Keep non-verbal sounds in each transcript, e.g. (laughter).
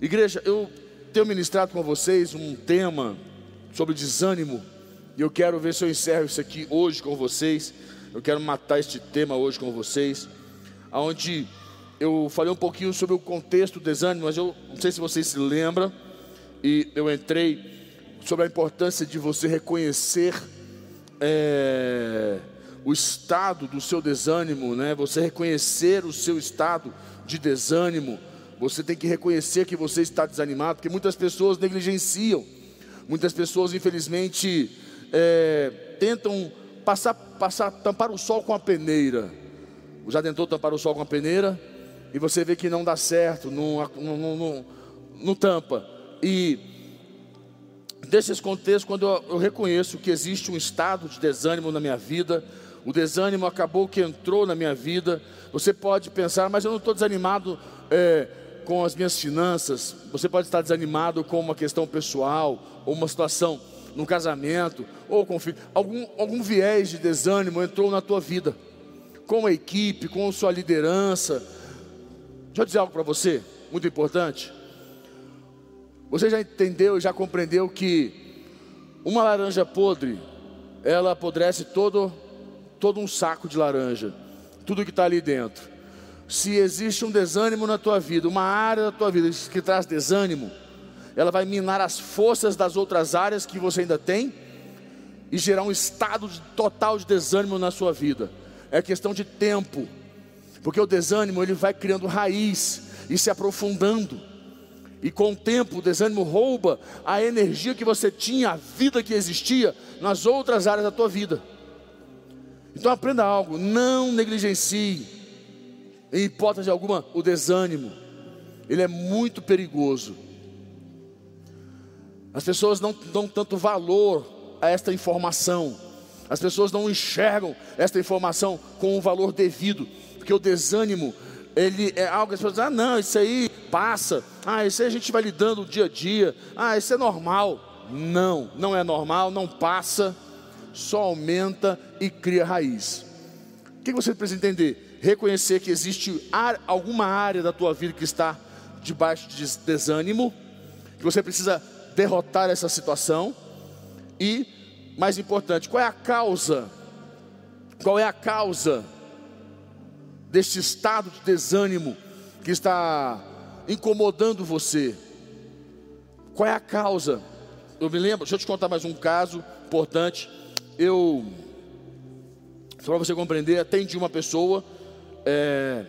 Igreja, eu tenho ministrado com vocês um tema sobre desânimo, e eu quero ver se eu encerro isso aqui hoje com vocês. Eu quero matar este tema hoje com vocês, aonde eu falei um pouquinho sobre o contexto do desânimo, mas eu não sei se vocês se lembram, e eu entrei sobre a importância de você reconhecer é, o estado do seu desânimo, né? Você reconhecer o seu estado de desânimo. Você tem que reconhecer que você está desanimado, porque muitas pessoas negligenciam, muitas pessoas, infelizmente, é, tentam passar, passar, tampar o sol com a peneira. Já tentou tampar o sol com a peneira? E você vê que não dá certo, não, não, não, não tampa. E desses contextos, quando eu, eu reconheço que existe um estado de desânimo na minha vida, o desânimo acabou que entrou na minha vida. Você pode pensar, mas eu não estou desanimado é, com as minhas finanças, você pode estar desanimado com uma questão pessoal, ou uma situação no casamento, ou com filho. Algum, algum viés de desânimo entrou na tua vida, com a equipe, com a sua liderança. Deixa eu dizer algo para você, muito importante. Você já entendeu, já compreendeu que uma laranja podre, ela apodrece todo, todo um saco de laranja, tudo que está ali dentro se existe um desânimo na tua vida, uma área da tua vida que traz desânimo, ela vai minar as forças das outras áreas que você ainda tem e gerar um estado de total de desânimo na sua vida. É questão de tempo, porque o desânimo ele vai criando raiz e se aprofundando. E com o tempo o desânimo rouba a energia que você tinha, a vida que existia nas outras áreas da tua vida. Então aprenda algo, não negligencie em hipótese alguma, o desânimo, ele é muito perigoso. As pessoas não dão tanto valor a esta informação, as pessoas não enxergam esta informação com o valor devido, porque o desânimo, ele é algo que as pessoas dizem, ah não, isso aí passa, ah, isso aí a gente vai lidando dia a dia, ah, isso é normal. Não, não é normal, não passa, só aumenta e cria raiz. O que você precisa entender? Reconhecer que existe alguma área da tua vida que está debaixo de desânimo, que você precisa derrotar essa situação e, mais importante, qual é a causa? Qual é a causa deste estado de desânimo que está incomodando você? Qual é a causa? Eu me lembro, deixa eu te contar mais um caso importante. Eu, só para você compreender, atendi uma pessoa é,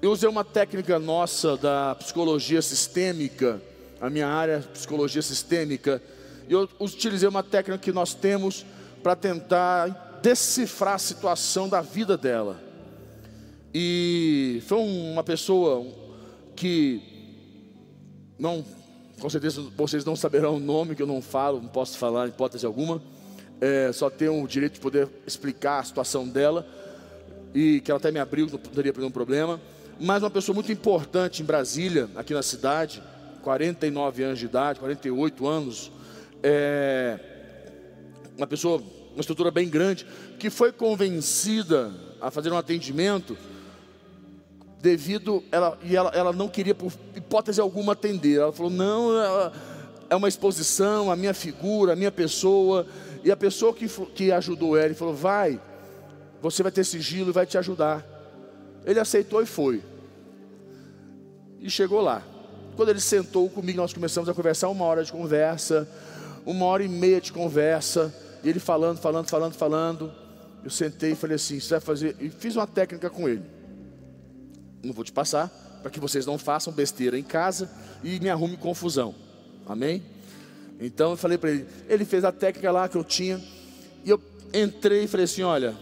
eu usei uma técnica nossa da psicologia sistêmica, a minha área psicologia sistêmica, e eu utilizei uma técnica que nós temos para tentar decifrar a situação da vida dela. E foi uma pessoa que não, com certeza vocês não saberão o nome que eu não falo, não posso falar em hipótese alguma. É, só tenho o direito de poder explicar a situação dela e que ela até me abriu, não poderia ter um problema. Mas uma pessoa muito importante em Brasília, aqui na cidade, 49 anos de idade, 48 anos, é, uma pessoa, uma estrutura bem grande, que foi convencida a fazer um atendimento devido ela e ela, ela não queria por hipótese alguma atender. Ela falou: "Não, ela, é uma exposição, a minha figura, a minha pessoa". E a pessoa que, que ajudou ela, ele falou: "Vai, você vai ter sigilo e vai te ajudar. Ele aceitou e foi. E chegou lá. Quando ele sentou comigo, nós começamos a conversar uma hora de conversa, uma hora e meia de conversa, e ele falando, falando, falando, falando. Eu sentei e falei assim: você vai fazer. E fiz uma técnica com ele. Não vou te passar, para que vocês não façam besteira em casa e me arrume confusão. Amém? Então eu falei para ele. Ele fez a técnica lá que eu tinha. E eu entrei e falei assim: olha,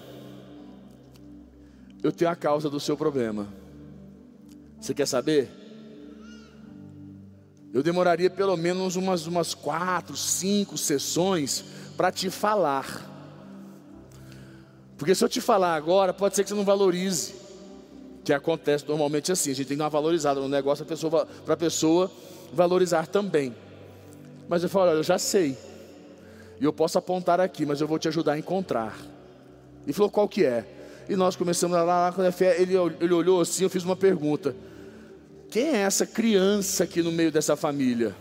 eu tenho a causa do seu problema. Você quer saber? Eu demoraria pelo menos umas, umas quatro, cinco sessões para te falar. Porque se eu te falar agora, pode ser que você não valorize. Que acontece normalmente assim, a gente tem que dar uma valorizada no negócio para a pessoa valorizar também. Mas eu falo, olha, eu já sei. E eu posso apontar aqui, mas eu vou te ajudar a encontrar. E falou, qual que é? E nós começamos lá, lá a fé. Ele, ele olhou assim, eu fiz uma pergunta. quem é essa criança aqui no meio dessa família?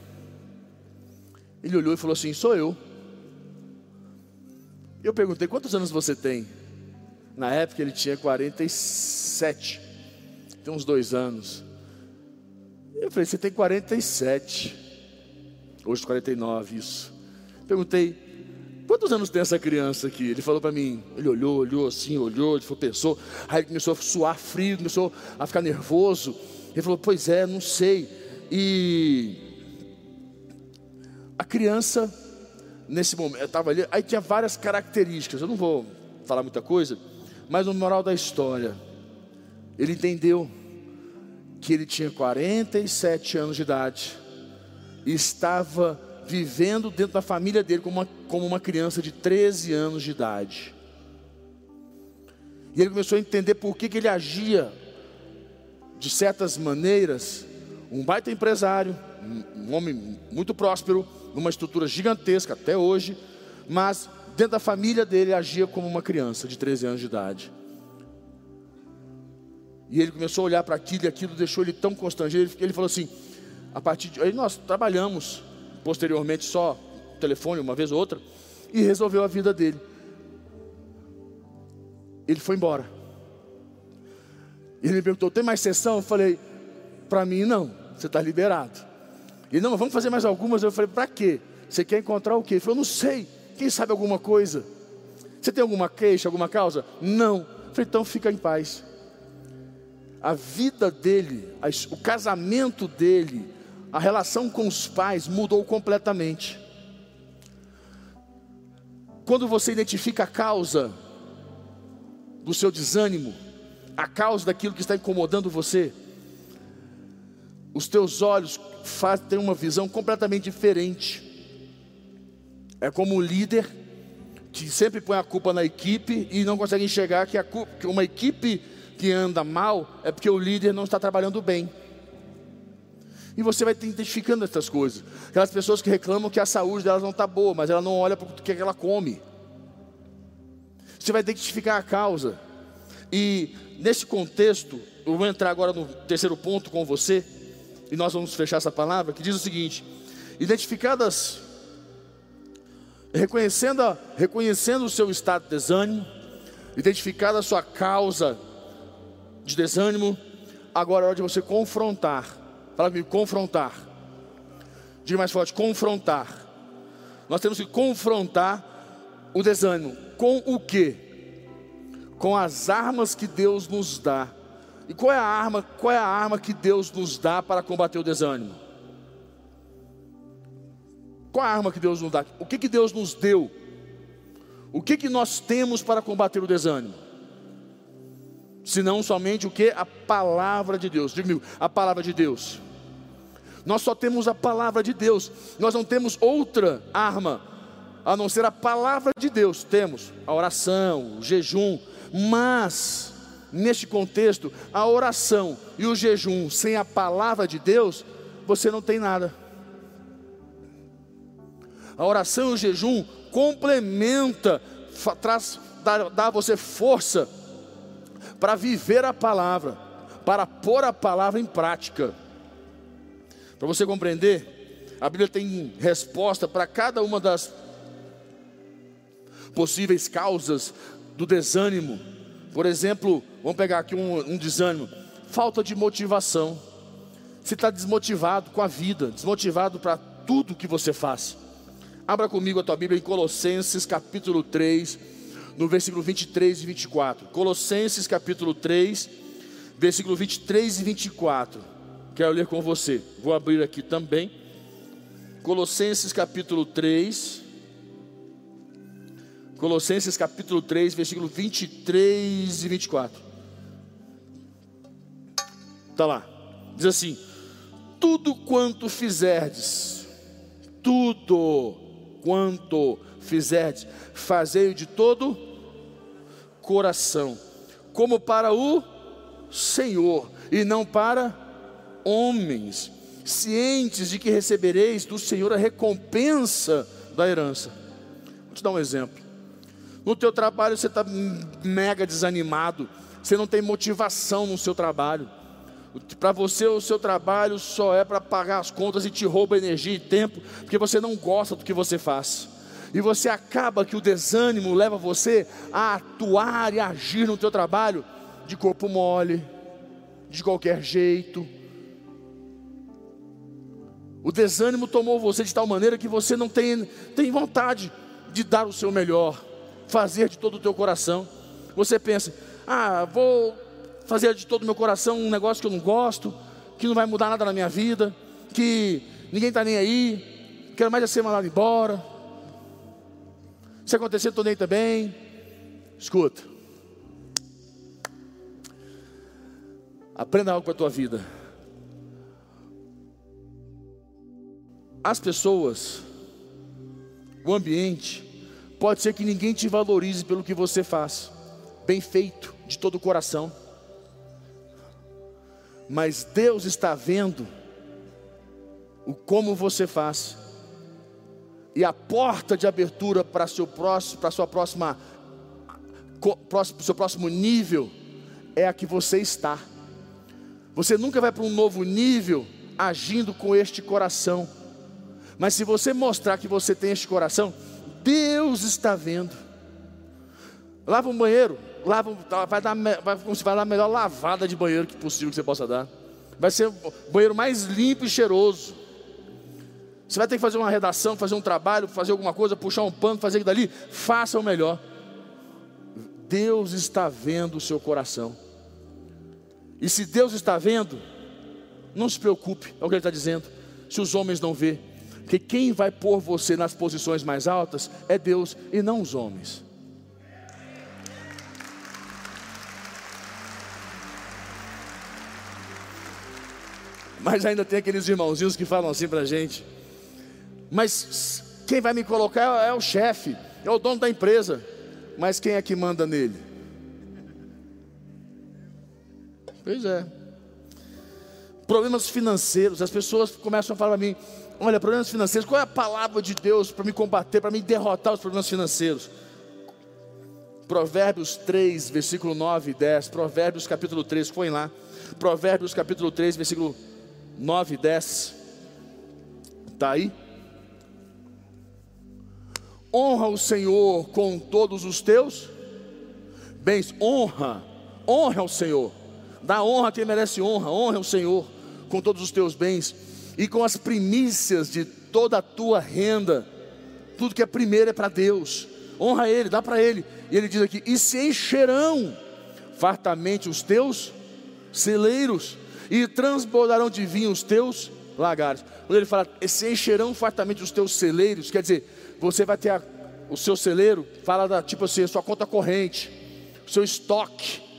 Ele olhou e falou assim: Sou eu. Eu perguntei: Quantos anos você tem? Na época ele tinha 47, tem uns dois anos. Eu falei: Você tem 47, hoje 49, isso. Perguntei: Quantos anos tem essa criança aqui? Ele falou para mim, ele olhou, olhou assim, olhou, ele falou, pensou, aí começou a suar frio, começou a ficar nervoso. Ele falou, pois é, não sei. E a criança, nesse momento, estava ali, aí tinha várias características, eu não vou falar muita coisa, mas no moral da história, ele entendeu que ele tinha 47 anos de idade e estava vivendo dentro da família dele como uma, como uma criança de 13 anos de idade. E ele começou a entender por que, que ele agia de certas maneiras. Um baita empresário, um homem muito próspero, numa estrutura gigantesca até hoje, mas dentro da família dele agia como uma criança de 13 anos de idade. E ele começou a olhar para aquilo e aquilo deixou ele tão constrangido. Ele falou assim: a partir de aí nós trabalhamos posteriormente só telefone uma vez ou outra, e resolveu a vida dele. Ele foi embora. Ele me perguntou: tem mais sessão? Eu falei: para mim não, você está liberado. Ele não, vamos fazer mais algumas. Eu falei: para quê? Você quer encontrar o quê? Ele falou: não sei. Quem sabe alguma coisa? Você tem alguma queixa, alguma causa? Não. Eu falei: então fica em paz. A vida dele, o casamento dele, a relação com os pais mudou completamente. Quando você identifica a causa do seu desânimo, a causa daquilo que está incomodando você, os teus olhos fazem ter uma visão completamente diferente. É como um líder que sempre põe a culpa na equipe e não consegue enxergar que, culpa, que uma equipe que anda mal é porque o líder não está trabalhando bem. E você vai identificando essas coisas. Aquelas pessoas que reclamam que a saúde delas não está boa, mas ela não olha para o que ela come. Você vai identificar a causa. E nesse contexto, eu vou entrar agora no terceiro ponto com você, e nós vamos fechar essa palavra, que diz o seguinte: identificadas, reconhecendo, a, reconhecendo o seu estado de desânimo, identificada a sua causa de desânimo, agora é hora de você confrontar Fala comigo, confrontar. Diga mais forte, confrontar. Nós temos que confrontar o desânimo. Com o que? Com as armas que Deus nos dá. E qual é a arma? Qual é a arma que Deus nos dá para combater o desânimo? Qual a arma que Deus nos dá? O que, que Deus nos deu? O que, que nós temos para combater o desânimo? Senão somente o que? A palavra de Deus. Diga me a palavra de Deus. Nós só temos a palavra de Deus, nós não temos outra arma a não ser a palavra de Deus. Temos a oração, o jejum, mas neste contexto, a oração e o jejum sem a palavra de Deus, você não tem nada. A oração e o jejum complementa, traz, dá, dá a você força para viver a palavra, para pôr a palavra em prática. Para você compreender, a Bíblia tem resposta para cada uma das possíveis causas do desânimo. Por exemplo, vamos pegar aqui um, um desânimo: falta de motivação. Você está desmotivado com a vida, desmotivado para tudo que você faz. Abra comigo a tua Bíblia em Colossenses capítulo 3, no versículo 23 e 24. Colossenses capítulo 3, versículo 23 e 24. Quero ler com você. Vou abrir aqui também. Colossenses capítulo 3. Colossenses capítulo 3, versículo 23 e 24. Está lá. Diz assim: Tudo quanto fizerdes, tudo quanto fizerdes, fazei de todo coração, como para o Senhor, e não para homens, cientes de que recebereis do Senhor a recompensa da herança. Vou te dar um exemplo. No teu trabalho você está mega desanimado, você não tem motivação no seu trabalho. Para você, o seu trabalho só é para pagar as contas e te rouba energia e tempo, porque você não gosta do que você faz. E você acaba que o desânimo leva você a atuar e agir no teu trabalho de corpo mole, de qualquer jeito. O desânimo tomou você de tal maneira que você não tem, tem vontade de dar o seu melhor, fazer de todo o teu coração. Você pensa, ah, vou fazer de todo o meu coração um negócio que eu não gosto, que não vai mudar nada na minha vida, que ninguém está nem aí, quero mais é ser mandado embora. Se acontecer, estou nem também. Escuta. Aprenda algo para a tua vida. As pessoas, o ambiente, pode ser que ninguém te valorize pelo que você faz, bem feito, de todo o coração, mas Deus está vendo o como você faz, e a porta de abertura para seu próximo, para sua próxima, seu próximo nível é a que você está. Você nunca vai para um novo nível agindo com este coração. Mas se você mostrar que você tem este coração, Deus está vendo. Lava um banheiro, lava, vai dar, vai, vai dar a melhor lavada de banheiro que possível que você possa dar. Vai ser o banheiro mais limpo e cheiroso. Você vai ter que fazer uma redação, fazer um trabalho, fazer alguma coisa, puxar um pano, fazer dali. Faça o melhor. Deus está vendo o seu coração. E se Deus está vendo, não se preocupe, é o que Ele está dizendo. Se os homens não vê, que quem vai pôr você nas posições mais altas é Deus e não os homens. Mas ainda tem aqueles irmãozinhos que falam assim para a gente. Mas quem vai me colocar é o chefe, é o dono da empresa. Mas quem é que manda nele? Pois é. Problemas financeiros, as pessoas começam a falar para mim: olha, problemas financeiros, qual é a palavra de Deus para me combater, para me derrotar os problemas financeiros? Provérbios 3, versículo 9 e 10. Provérbios capítulo 3, põe lá. Provérbios capítulo 3, versículo 9 e 10. Está aí? Honra o Senhor com todos os teus bens. Honra, honra o Senhor Dá honra a quem merece honra, honra o Senhor com todos os teus bens e com as primícias de toda a tua renda. Tudo que é primeiro é para Deus. Honra Ele, dá para Ele. E Ele diz aqui: e se encherão fartamente os teus celeiros, e transbordarão de vinho os teus lagares. Quando ele fala, se encherão fartamente os teus celeiros, quer dizer, você vai ter a, o seu celeiro, fala da tipo assim, sua conta corrente, seu estoque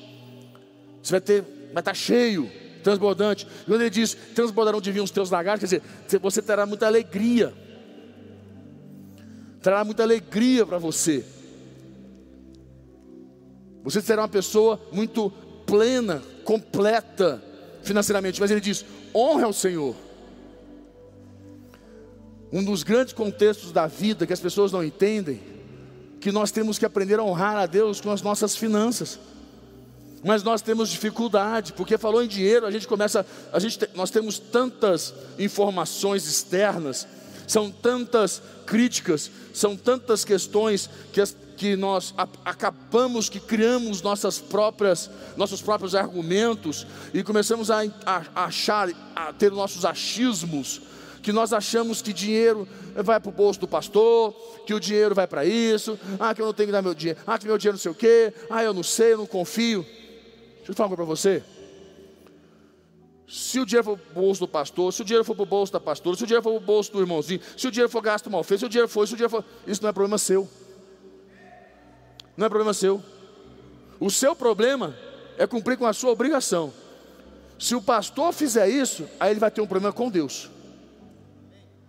você vai ter, vai estar cheio, transbordante. E quando ele diz, transbordarão de vinho os teus lagares, quer dizer, você terá muita alegria. Trará muita alegria para você. Você será uma pessoa muito plena, completa financeiramente. Mas ele diz: honra ao Senhor. Um dos grandes contextos da vida que as pessoas não entendem, que nós temos que aprender a honrar a Deus com as nossas finanças. Mas nós temos dificuldade, porque falou em dinheiro, a gente começa, a gente, nós temos tantas informações externas, são tantas críticas, são tantas questões que, as, que nós a, acabamos que criamos nossas próprias, nossos próprios argumentos e começamos a, a, a achar, a ter nossos achismos, que nós achamos que dinheiro vai para o bolso do pastor, que o dinheiro vai para isso, ah, que eu não tenho que dar meu dinheiro, ah, que meu dinheiro não sei o quê, ah, eu não sei, eu não confio. Deixa eu falar uma coisa para você. Se o dinheiro for para o bolso do pastor, se o dinheiro for para o bolso da pastora, se o dinheiro for para o bolso do irmãozinho, se o dinheiro for gasto mal feito, se o dinheiro for, se o dinheiro for. Isso não é problema seu. Não é problema seu. O seu problema é cumprir com a sua obrigação. Se o pastor fizer isso, aí ele vai ter um problema com Deus.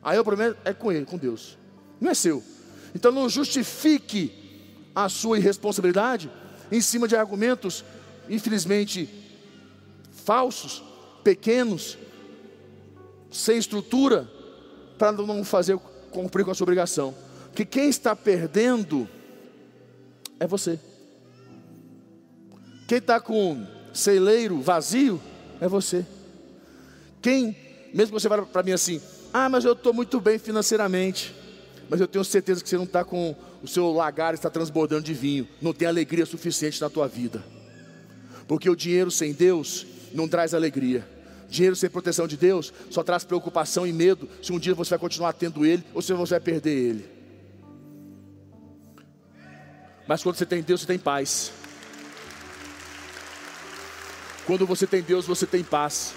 Aí o problema é com ele, com Deus. Não é seu. Então não justifique a sua irresponsabilidade em cima de argumentos infelizmente, falsos, pequenos, sem estrutura, para não fazer cumprir com a sua obrigação. Que quem está perdendo é você. Quem está com celeiro vazio é você. Quem, mesmo que você fale para mim assim, ah, mas eu estou muito bem financeiramente, mas eu tenho certeza que você não está com o seu lagar está transbordando de vinho, não tem alegria suficiente na tua vida, porque o dinheiro sem Deus não traz alegria. Dinheiro sem proteção de Deus só traz preocupação e medo se um dia você vai continuar tendo ele ou se você vai perder ele. Mas quando você tem Deus, você tem paz. Quando você tem Deus, você tem paz.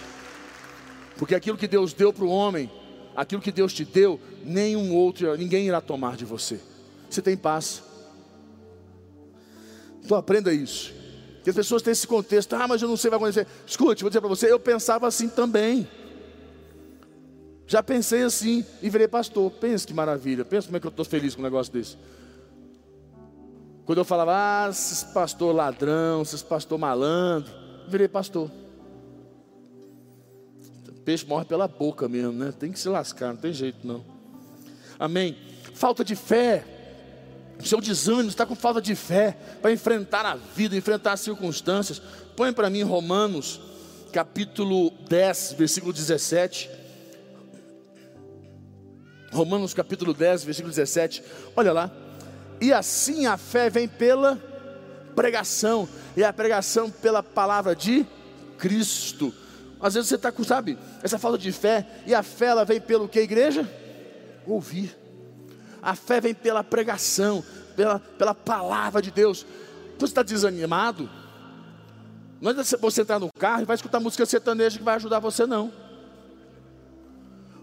Porque aquilo que Deus deu para o homem, aquilo que Deus te deu, nenhum outro, ninguém irá tomar de você. Você tem paz. Então aprenda isso. Que as pessoas têm esse contexto, ah, mas eu não sei o que vai acontecer. Escute, vou dizer para você, eu pensava assim também. Já pensei assim e virei pastor. Pensa que maravilha, pensa como é que eu estou feliz com um negócio desse. Quando eu falava, ah, esses pastor ladrão, esses pastor malandro, virei pastor. Peixe morre pela boca mesmo, né? Tem que se lascar, não tem jeito não. Amém. Falta de fé. Seu desânimo está com falta de fé para enfrentar a vida, enfrentar as circunstâncias. Põe para mim Romanos, capítulo 10, versículo 17. Romanos capítulo 10, versículo 17. Olha lá. E assim a fé vem pela pregação, e a pregação pela palavra de Cristo. Às vezes você está com, sabe, essa falta de fé, e a fé ela vem pelo que, igreja? Ouvir. A fé vem pela pregação, pela, pela palavra de Deus. Você está desanimado? Não é você entrar no carro e vai escutar música sertaneja que vai ajudar você, não.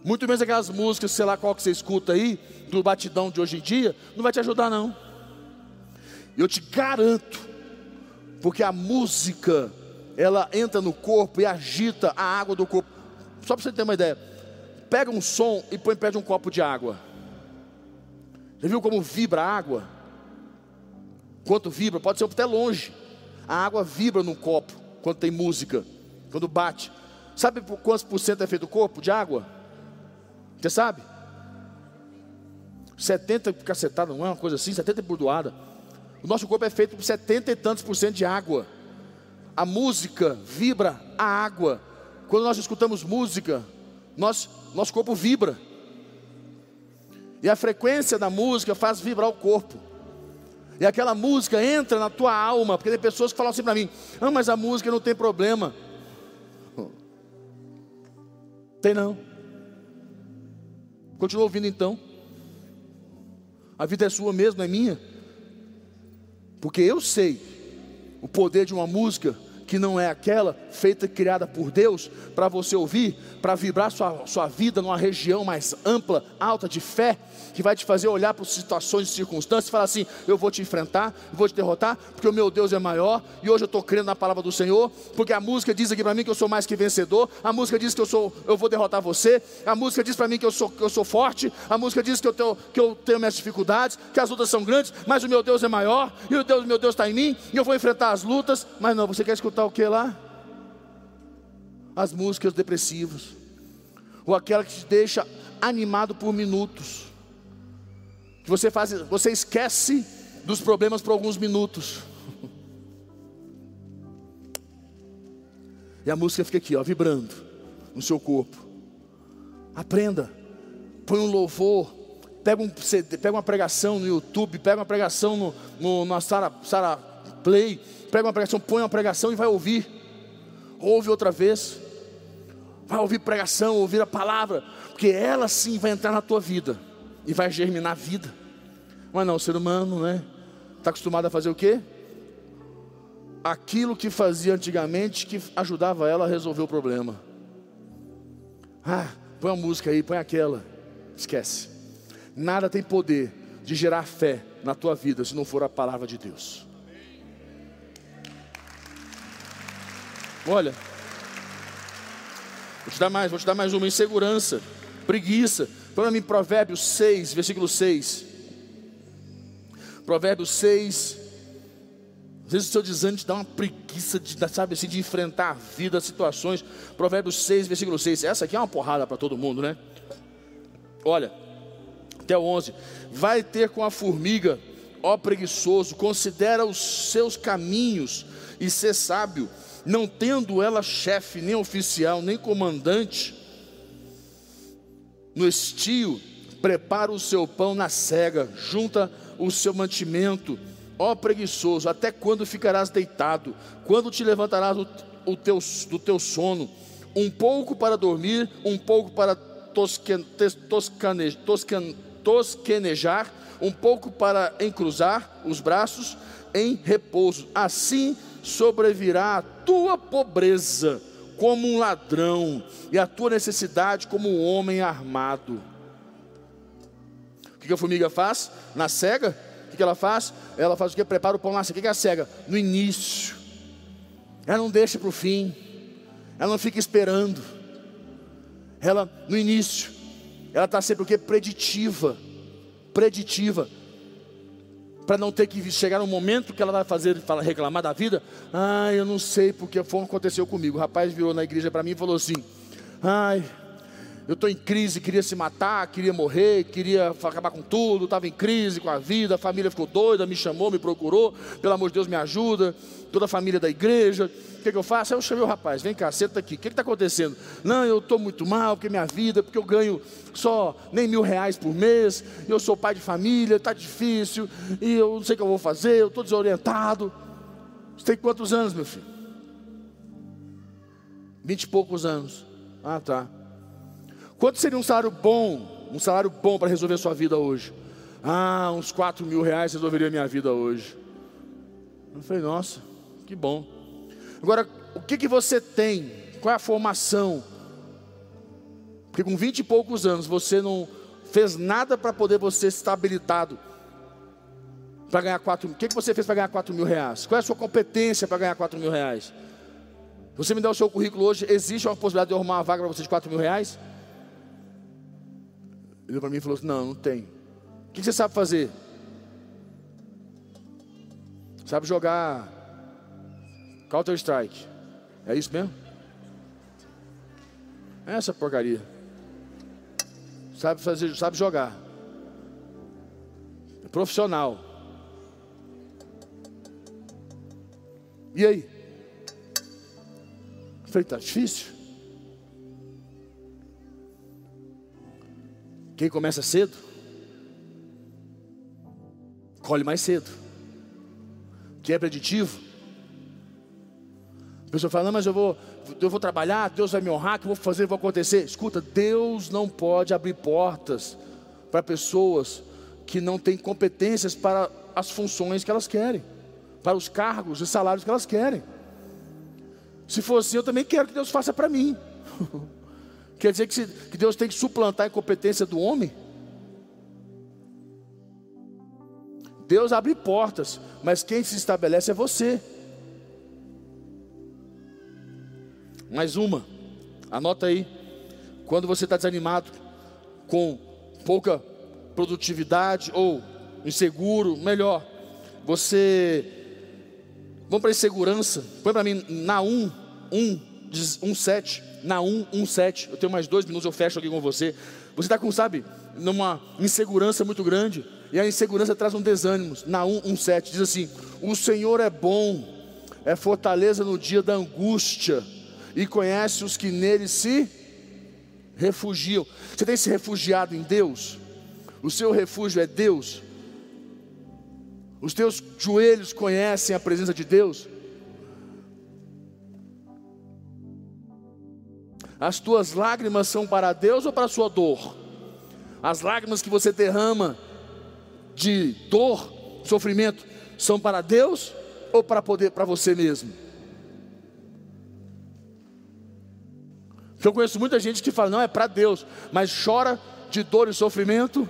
Muito menos aquelas músicas, sei lá qual que você escuta aí, do batidão de hoje em dia, não vai te ajudar não. Eu te garanto, porque a música, ela entra no corpo e agita a água do corpo. Só para você ter uma ideia, pega um som e põe perto de um copo de água. Já viu como vibra a água? Quanto vibra? Pode ser até longe. A água vibra num copo quando tem música, quando bate. Sabe por quantos por cento é feito o corpo de água? Você sabe? 70 cacetada, não é uma coisa assim, 70 burdoada. O nosso corpo é feito por 70 e tantos por cento de água. A música vibra a água. Quando nós escutamos música, nós, nosso corpo vibra. E a frequência da música faz vibrar o corpo. E aquela música entra na tua alma, porque tem pessoas que falam assim para mim: "Ah, mas a música não tem problema". Tem não. Continua ouvindo então. A vida é sua mesmo, não é minha. Porque eu sei o poder de uma música que não é aquela feita criada por Deus para você ouvir, para vibrar sua, sua vida numa região mais ampla, alta de fé, que vai te fazer olhar para situações e circunstâncias e falar assim: eu vou te enfrentar, eu vou te derrotar, porque o meu Deus é maior, e hoje eu estou crendo na palavra do Senhor, porque a música diz aqui para mim que eu sou mais que vencedor, a música diz que eu sou, eu vou derrotar você, a música diz para mim que eu sou, que eu sou forte, a música diz que eu, tenho, que eu tenho minhas dificuldades, que as lutas são grandes, mas o meu Deus é maior, e o Deus, meu Deus está em mim, e eu vou enfrentar as lutas, mas não, você quer escutar o que lá? As músicas depressivas, ou aquela que te deixa animado por minutos que você faz, você esquece dos problemas por alguns minutos. E a música fica aqui, ó, vibrando no seu corpo. Aprenda, põe um louvor, pega um CD, pega uma pregação no YouTube, pega uma pregação no, no na Sara, Sara Play, pega uma pregação, põe uma pregação e vai ouvir. Ouve outra vez. Vai ouvir pregação, ouvir a palavra, porque ela sim vai entrar na tua vida e vai germinar vida. Mas não, o ser humano, né? Está acostumado a fazer o quê? Aquilo que fazia antigamente que ajudava ela a resolver o problema. Ah, põe a música aí, põe aquela. Esquece. Nada tem poder de gerar fé na tua vida se não for a palavra de Deus. Olha, vou te dar mais, vou te dar mais uma insegurança, preguiça. Mim, Provérbios 6, versículo 6. Provérbios 6. Às vezes o seu desânimo te dá uma preguiça de, sabe assim, de enfrentar a vida, as situações. Provérbios 6, versículo 6. Essa aqui é uma porrada para todo mundo, né? Olha, até o 11. Vai ter com a formiga, ó preguiçoso, considera os seus caminhos e ser sábio. Não tendo ela chefe, nem oficial, nem comandante, no estio, prepara o seu pão na cega, junta o seu mantimento, ó preguiçoso, até quando ficarás deitado? Quando te levantarás do, o teu, do teu sono? Um pouco para dormir, um pouco para tosque, toscane, toscan, tosquenejar, um pouco para encruzar os braços em repouso. Assim sobrevirá a tua pobreza como um ladrão, e a tua necessidade como um homem armado. O que a formiga faz? Na cega, o que ela faz? Ela faz o que? Prepara o pão cega. O que é a cega? No início. Ela não deixa para o fim. Ela não fica esperando. Ela, no início, ela está sempre o que? Preditiva. Preditiva para não ter que chegar no momento que ela vai fazer, reclamar da vida. Ah, eu não sei porque foi aconteceu comigo. O rapaz virou na igreja para mim e falou assim: Ai, eu estou em crise, queria se matar, queria morrer, queria acabar com tudo, estava em crise com a vida, a família ficou doida, me chamou, me procurou, pelo amor de Deus me ajuda, toda a família da igreja, o que, que eu faço? Aí eu chamei o rapaz, vem cá, senta aqui, o que está acontecendo? Não, eu estou muito mal, porque minha vida, porque eu ganho só nem mil reais por mês, eu sou pai de família, está difícil, e eu não sei o que eu vou fazer, eu estou desorientado. Você tem quantos anos, meu filho? Vinte e poucos anos. Ah, tá. Quanto seria um salário bom? Um salário bom para resolver a sua vida hoje? Ah, uns 4 mil reais resolveria a minha vida hoje. Eu falei, nossa, que bom. Agora, o que, que você tem? Qual é a formação? Porque com 20 e poucos anos você não fez nada para poder você estar habilitado para ganhar 4 mil. O que, que você fez para ganhar 4 mil reais? Qual é a sua competência para ganhar 4 mil reais? Você me dá o seu currículo hoje, existe uma possibilidade de arrumar uma vaga para você de 4 mil reais? Para mim e falou assim: Não, não tem. O que você sabe fazer? Sabe jogar Counter Strike. É isso mesmo? É essa porcaria. Sabe fazer, sabe jogar. É profissional. E aí? falei, tá difícil. Quem começa cedo, colhe mais cedo. Quem é preditivo, a pessoa fala, não, mas eu vou, eu vou trabalhar, Deus vai me honrar, que eu vou fazer, vai acontecer. Escuta, Deus não pode abrir portas para pessoas que não têm competências para as funções que elas querem, para os cargos e salários que elas querem. Se for assim, eu também quero que Deus faça para mim. (laughs) Quer dizer que, se, que Deus tem que suplantar a incompetência do homem? Deus abre portas, mas quem se estabelece é você. Mais uma, anota aí. Quando você está desanimado, com pouca produtividade ou inseguro, melhor, você. Vamos para a insegurança. Põe para mim na 1, 1, 1, 7 na 117. Eu tenho mais dois minutos, eu fecho aqui com você. Você está com, sabe, numa insegurança muito grande. E a insegurança traz um desânimo. Na 117 diz assim: O Senhor é bom, é fortaleza no dia da angústia, e conhece os que nele se refugiam. Você tem se refugiado em Deus? O seu refúgio é Deus? Os teus joelhos conhecem a presença de Deus? As tuas lágrimas são para Deus ou para a sua dor? As lágrimas que você derrama de dor, sofrimento, são para Deus ou para poder para você mesmo? Eu conheço muita gente que fala, não, é para Deus, mas chora de dor e sofrimento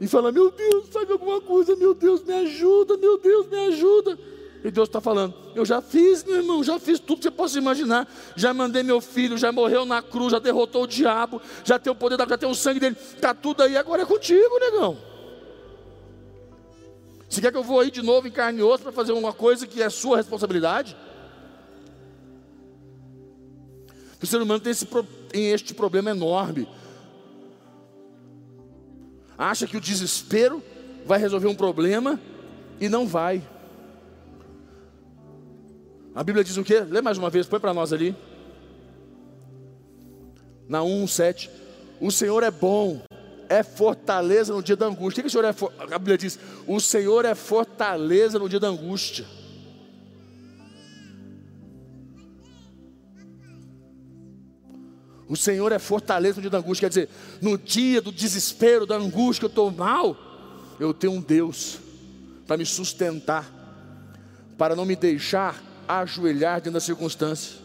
e fala, meu Deus, faz alguma coisa, meu Deus, me ajuda, meu Deus, me ajuda. E Deus está falando: Eu já fiz, meu irmão, já fiz tudo que você possa imaginar. Já mandei meu filho, já morreu na cruz, já derrotou o diabo, já tem o poder, já tem o sangue dele. Está tudo aí, agora é contigo, negão. Você quer que eu vou aí de novo em carne e osso para fazer uma coisa que é sua responsabilidade? O ser humano tem, esse, tem este problema enorme. Acha que o desespero vai resolver um problema e não vai. A Bíblia diz o quê? Lê mais uma vez, põe para nós ali. Na 1:7. O Senhor é bom, é fortaleza no dia da angústia. O que, o Senhor é? For... A Bíblia diz: O Senhor é fortaleza no dia da angústia. O Senhor é fortaleza no dia da angústia. Quer dizer, no dia do desespero, da angústia, que eu estou mal, eu tenho um Deus para me sustentar, para não me deixar ajoelhar dentro das circunstâncias.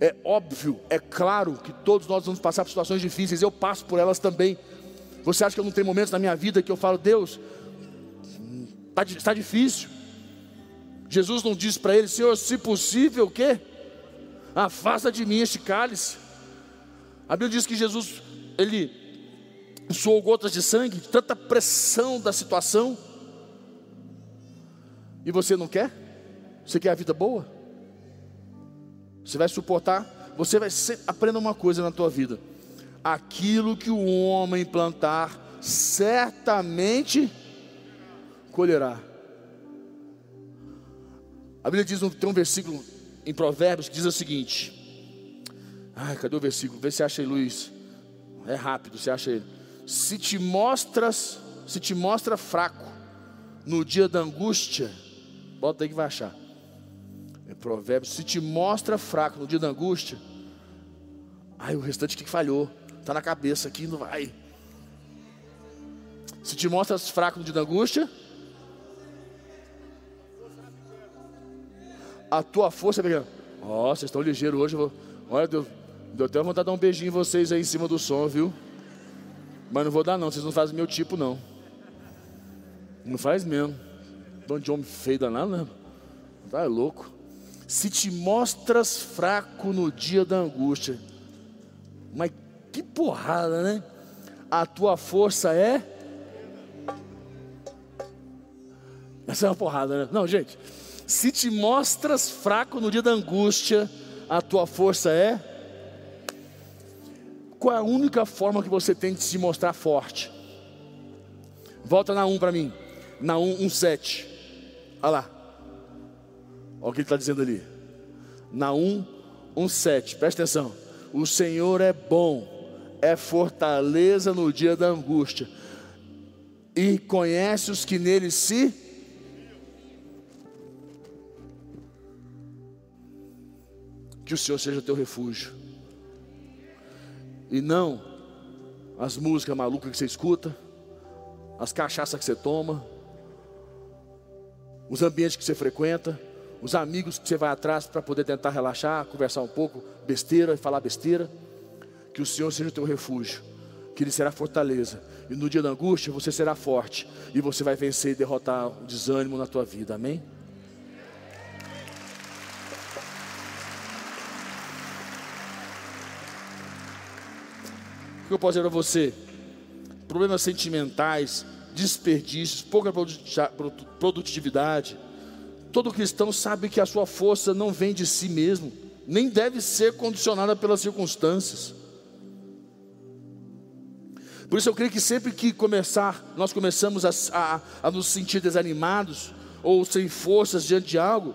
É óbvio, é claro que todos nós vamos passar por situações difíceis, eu passo por elas também. Você acha que eu não tenho momentos na minha vida que eu falo, Deus, está, está difícil. Jesus não disse para ele, Senhor, se possível, o quê? Afasta de mim este cálice. A Bíblia diz que Jesus, ele suou gotas de sangue, tanta pressão da situação. E você não quer? Você quer a vida boa? Você vai suportar, você vai ser, aprenda uma coisa na tua vida. Aquilo que o homem plantar, certamente colherá. A Bíblia diz, tem um versículo em Provérbios que diz o seguinte: Ai, cadê o versículo? Vê se acha aí, Luiz. É rápido, você acha ele. Se te mostras, se te mostra fraco no dia da angústia, bota aí que vai achar. É Provérbios, se te mostra fraco no dia da angústia, ai, o restante que falhou, está na cabeça aqui, não vai. Se te mostras fraco no dia da angústia, a tua força é pequena. Ó, oh, vocês estão ligeiros hoje, vou. Olha, Deus, deu até vontade de dar um beijinho em vocês aí em cima do som, viu? Mas não vou dar não, vocês não fazem meu tipo não. Não faz mesmo. Dono de homem feio danado, né? Tá louco se te mostras fraco no dia da angústia. Mas que porrada, né? A tua força é. Essa é uma porrada, né? Não, gente. Se te mostras fraco no dia da angústia, a tua força é. Qual é a única forma que você tem de se mostrar forte? Volta na 1 para mim. Na 1, 1, 7. Olha lá. Olha o que ele está dizendo ali. Naum 1,7. Presta atenção. O Senhor é bom, é fortaleza no dia da angústia, e conhece os que nele se. Que o Senhor seja teu refúgio, e não as músicas malucas que você escuta, as cachaças que você toma, os ambientes que você frequenta os amigos que você vai atrás para poder tentar relaxar, conversar um pouco, besteira, falar besteira. Que o Senhor seja o teu refúgio, que Ele será fortaleza. E no dia da angústia você será forte. E você vai vencer e derrotar o desânimo na tua vida. Amém? O que eu posso dizer a você? Problemas sentimentais, desperdícios, pouca produtividade Todo cristão sabe que a sua força não vem de si mesmo, nem deve ser condicionada pelas circunstâncias. Por isso eu creio que sempre que começar, nós começamos a, a, a nos sentir desanimados ou sem forças diante de algo,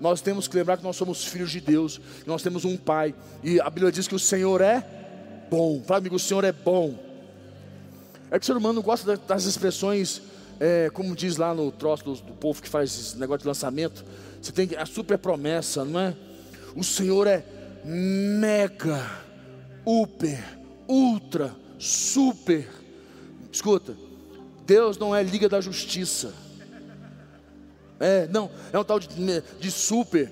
nós temos que lembrar que nós somos filhos de Deus, nós temos um Pai, e a Bíblia diz que o Senhor é bom. Fala amigo, o Senhor é bom. É que o ser humano gosta das expressões é, como diz lá no troço do, do, povo que faz esse negócio de lançamento, você tem a super promessa, não é? O Senhor é mega, super, ultra, super. Escuta, Deus não é Liga da Justiça. É, não, é um tal de, de super,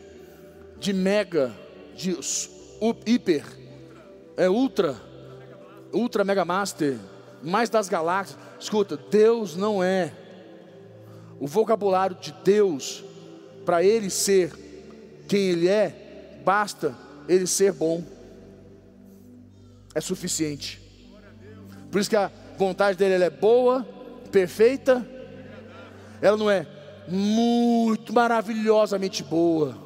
de mega, de hiper, é ultra, ultra mega master, mais das galáxias. Escuta, Deus não é. O vocabulário de Deus, para Ele ser quem Ele é, basta Ele ser bom. É suficiente. Por isso que a vontade dele é boa, perfeita. Ela não é muito maravilhosamente boa,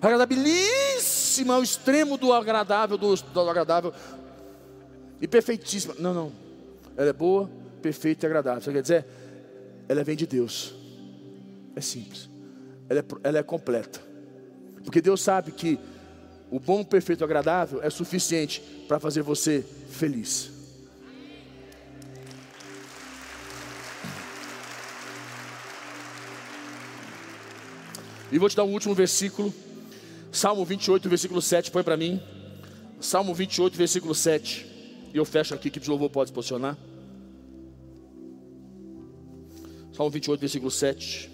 agradabilíssima ao extremo do agradável, do, do agradável e perfeitíssima. Não, não. Ela é boa, perfeita e agradável. Você quer dizer? Ela vem de Deus. É simples. Ela é, ela é completa. Porque Deus sabe que o bom, perfeito, agradável é suficiente para fazer você feliz. E vou te dar um último versículo. Salmo 28, versículo 7, põe para mim. Salmo 28, versículo 7. E eu fecho aqui, que o louvor pode se posicionar. Salmo 28, versículo 7.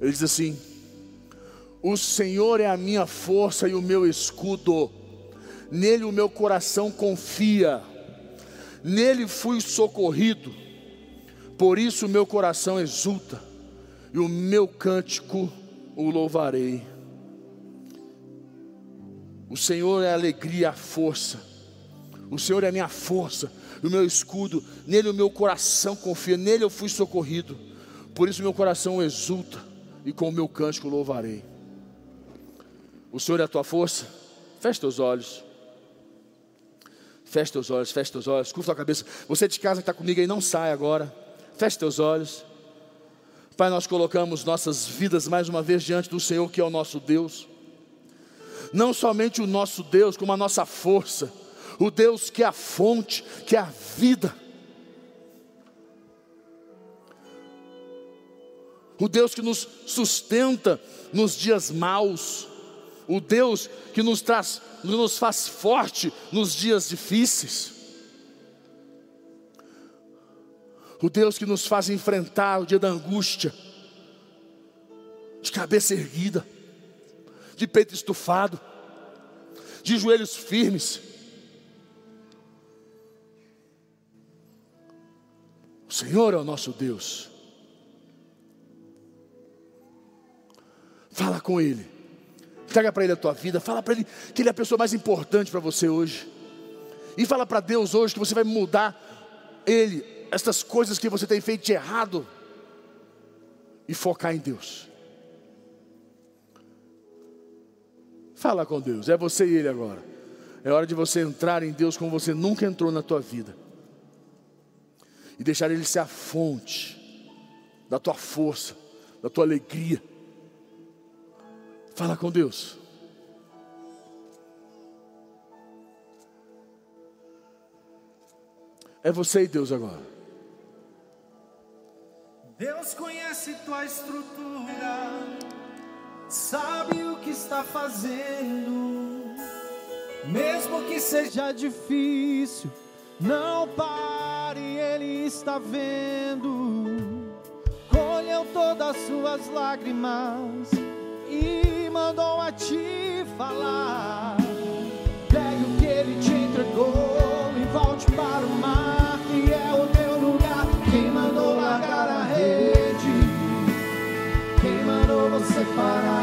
Ele diz assim: O Senhor é a minha força e o meu escudo, nele o meu coração confia, nele fui socorrido, por isso o meu coração exulta, e o meu cântico o louvarei. O Senhor é a alegria, a força. O Senhor é a minha força, o meu escudo. Nele o meu coração confia, nele eu fui socorrido. Por isso meu coração exulta e com o meu cântico louvarei. O Senhor é a tua força. Feche teus olhos. Feche teus olhos, feche teus olhos, curva a cabeça. Você de casa que está comigo aí, não sai agora. Feche teus olhos. Pai, nós colocamos nossas vidas mais uma vez diante do Senhor, que é o nosso Deus. Não somente o nosso Deus, como a nossa força, o Deus que é a fonte, que é a vida. O Deus que nos sustenta nos dias maus, o Deus que nos traz, nos faz forte nos dias difíceis. o Deus que nos faz enfrentar o dia da angústia, de cabeça erguida, de peito estufado, de joelhos firmes. O Senhor é o nosso Deus. Fala com Ele, entrega para Ele a tua vida, fala para Ele que Ele é a pessoa mais importante para você hoje. E fala para Deus hoje que você vai mudar Ele estas coisas que você tem feito de errado e focar em Deus. Fala com Deus, é você e Ele agora. É hora de você entrar em Deus como você nunca entrou na tua vida. E deixar Ele ser a fonte da tua força, da tua alegria. Fala com Deus. É você e Deus agora. Deus conhece tua estrutura, sabe o que está fazendo. Mesmo que seja difícil, não pare, Ele está vendo. Colheu todas as suas lágrimas e mandou a te falar. Pegue o que Ele te entregou e volte para o mar, que é o teu lugar. Quem mandou largar a rede? Quem mandou você parar?